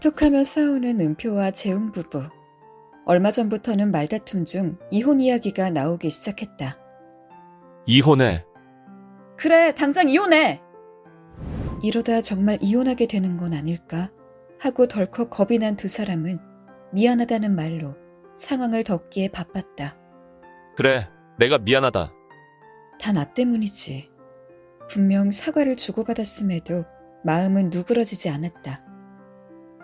툭하며 싸우는 은표와 재웅 부부. 얼마 전부터는 말다툼 중 이혼 이야기가 나오기 시작했다. 이혼해. 그래, 당장 이혼해! 이러다 정말 이혼하게 되는 건 아닐까? 하고 덜컥 겁이 난 두 사람은 미안하다는 말로 상황을 덮기에 바빴다. 그래, 내가 미안하다. 다 나 때문이지. 분명 사과를 주고받았음에도 마음은 누그러지지 않았다.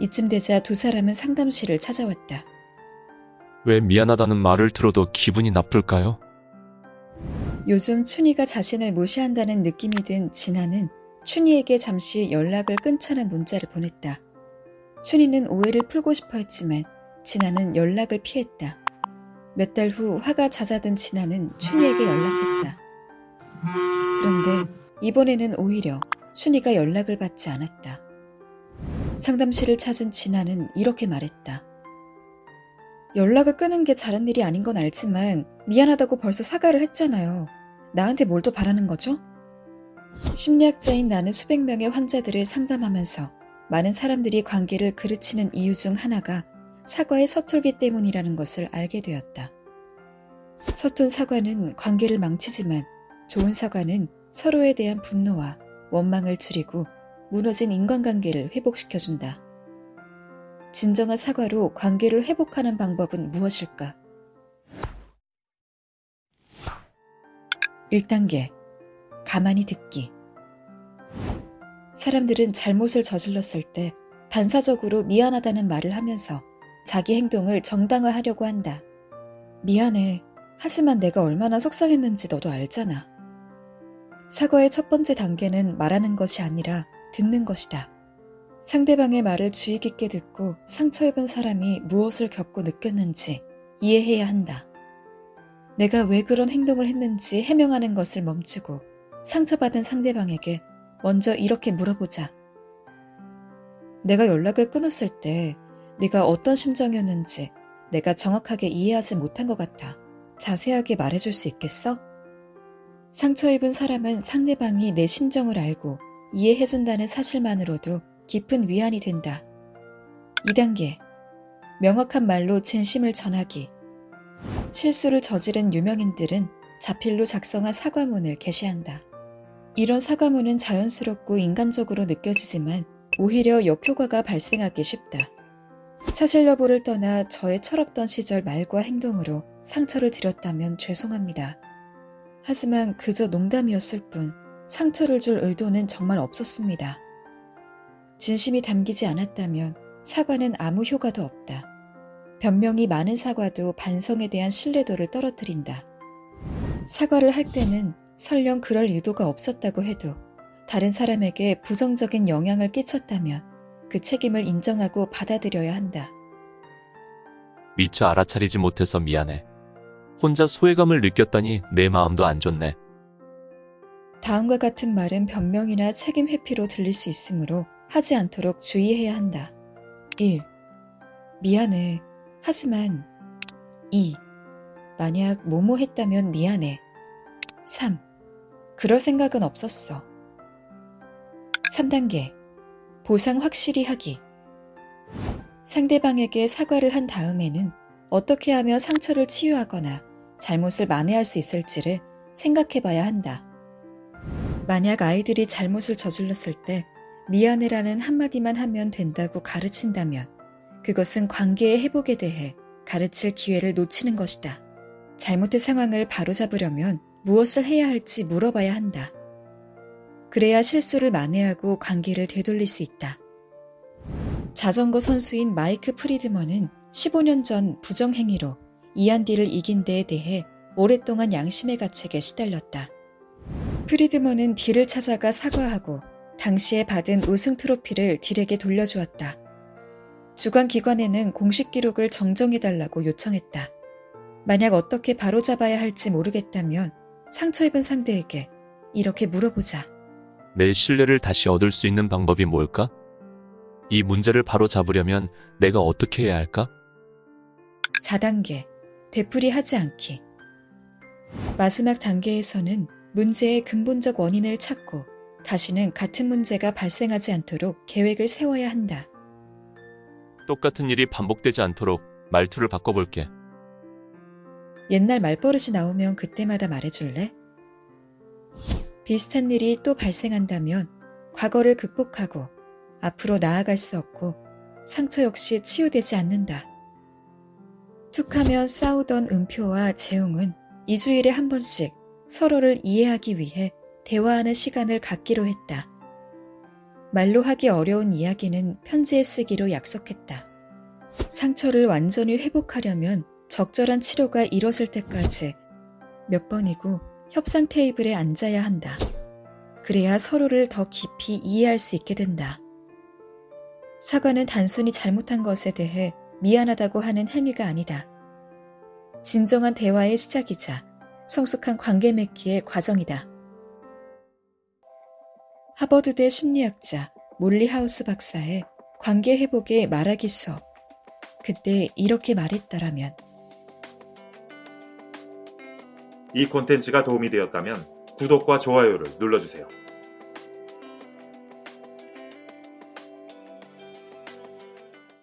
이쯤 되자 두 사람은 상담실을 찾아왔다. 왜 미안하다는 말을 들어도 기분이 나쁠까요? 요즘 춘희가 자신을 무시한다는 느낌이 든 진아는 춘희에게 잠시 연락을 끊자는 문자를 보냈다. 춘희는 오해를 풀고 싶어 했지만 진아는 연락을 피했다. 몇 달 후 화가 잦아든 진아는 춘희에게 연락했다. 그런데 이번에는 오히려 춘희가 연락을 받지 않았다. 상담실을 찾은 진아는 이렇게 말했다. 연락을 끄는 게 잘한 일이 아닌 건 알지만 미안하다고 벌써 사과를 했잖아요. 나한테 뭘 더 바라는 거죠? 심리학자인 나는 수백 명의 환자들을 상담하면서 많은 사람들이 관계를 그르치는 이유 중 하나가 사과의 서툴기 때문이라는 것을 알게 되었다. 서툰 사과는 관계를 망치지만 좋은 사과는 서로에 대한 분노와 원망을 줄이고 무너진 인간관계를 회복시켜준다. 진정한 사과로 관계를 회복하는 방법은 무엇일까? 1단계. 가만히 듣기. 사람들은 잘못을 저질렀을 때 반사적으로 미안하다는 말을 하면서 자기 행동을 정당화하려고 한다. 미안해. 하지만 내가 얼마나 속상했는지 너도 알잖아. 사과의 첫 번째 단계는 말하는 것이 아니라 듣는 것이다. 상대방의 말을 주의 깊게 듣고 상처 입은 사람이 무엇을 겪고 느꼈는지 이해해야 한다. 내가 왜 그런 행동을 했는지 해명하는 것을 멈추고 상처받은 상대방에게 먼저 이렇게 물어보자. 내가 연락을 끊었을 때 네가 어떤 심정이었는지 내가 정확하게 이해하지 못한 것 같아. 자세하게 말해줄 수 있겠어? 상처 입은 사람은 상대방이 내 심정을 알고 이해해준다는 사실만으로도 깊은 위안이 된다. 2단계. 명확한 말로 진심을 전하기. 실수를 저지른 유명인들은 자필로 작성한 사과문을 게시한다. 이런 사과문은 자연스럽고 인간적으로 느껴지지만 오히려 역효과가 발생하기 쉽다. 사실 여부를 떠나 저의 철없던 시절 말과 행동으로 상처를 드렸다면 죄송합니다. 하지만 그저 농담이었을 뿐 상처를 줄 의도는 정말 없었습니다. 진심이 담기지 않았다면 사과는 아무 효과도 없다. 변명이 많은 사과도 반성에 대한 신뢰도를 떨어뜨린다. 사과를 할 때는 설령 그럴 의도가 없었다고 해도 다른 사람에게 부정적인 영향을 끼쳤다면 그 책임을 인정하고 받아들여야 한다. 미처 알아차리지 못해서 미안해. 혼자 소외감을 느꼈다니 내 마음도 안 좋네. 다음과 같은 말은 변명이나 책임 회피로 들릴 수 있으므로 하지 않도록 주의해야 한다. 1. 미안해. 하지만 2. 만약 뭐뭐 했다면 미안해. 3. 그럴 생각은 없었어. 3단계. 보상 확실히 하기. 상대방에게 사과를 한 다음에는 어떻게 하면 상처를 치유하거나 잘못을 만회할 수 있을지를 생각해 봐야 한다. 만약 아이들이 잘못을 저질렀을 때 미안해라는 한마디만 하면 된다고 가르친다면 그것은 관계의 회복에 대해 가르칠 기회를 놓치는 것이다. 잘못의 상황을 바로잡으려면 무엇을 해야 할지 물어봐야 한다. 그래야 실수를 만회하고 관계를 되돌릴 수 있다. 자전거 선수인 마이크 프리드먼은 15년 전 부정행위로 이안디를 이긴 데에 대해 오랫동안 양심의 가책에 시달렸다. 프리드먼은 딜을 찾아가 사과하고 당시에 받은 우승 트로피를 딜에게 돌려주었다. 주관 기관에는 공식 기록을 정정해달라고 요청했다. 만약 어떻게 바로잡아야 할지 모르겠다면 상처 입은 상대에게 이렇게 물어보자. 내 신뢰를 다시 얻을 수 있는 방법이 뭘까? 이 문제를 바로 잡으려면 내가 어떻게 해야 할까? 4단계. 되풀이 하지 않기. 마지막 단계에서는 문제의 근본적 원인을 찾고 다시는 같은 문제가 발생하지 않도록 계획을 세워야 한다. 똑같은 일이 반복되지 않도록 말투를 바꿔볼게. 옛날 말버릇이 나오면 그때마다 말해줄래? 비슷한 일이 또 발생한다면 과거를 극복하고 앞으로 나아갈 수 없고 상처 역시 치유되지 않는다. 툭하면 싸우던 은표와 재웅은 2주일에 한 번씩 서로를 이해하기 위해 대화하는 시간을 갖기로 했다. 말로 하기 어려운 이야기는 편지에 쓰기로 약속했다. 상처를 완전히 회복하려면 적절한 치료가 이뤄질 때까지 몇 번이고 협상 테이블에 앉아야 한다. 그래야 서로를 더 깊이 이해할 수 있게 된다. 사과는 단순히 잘못한 것에 대해 미안하다고 하는 행위가 아니다. 진정한 대화의 시작이자 성숙한 관계 맺기의 과정이다. 하버드대 심리학자 몰리 하우스 박사의 관계 회복의 말하기 수업. 그때 이렇게 말했더라면 이 콘텐츠가 도움이 되었다면 구독과 좋아요를 눌러주세요.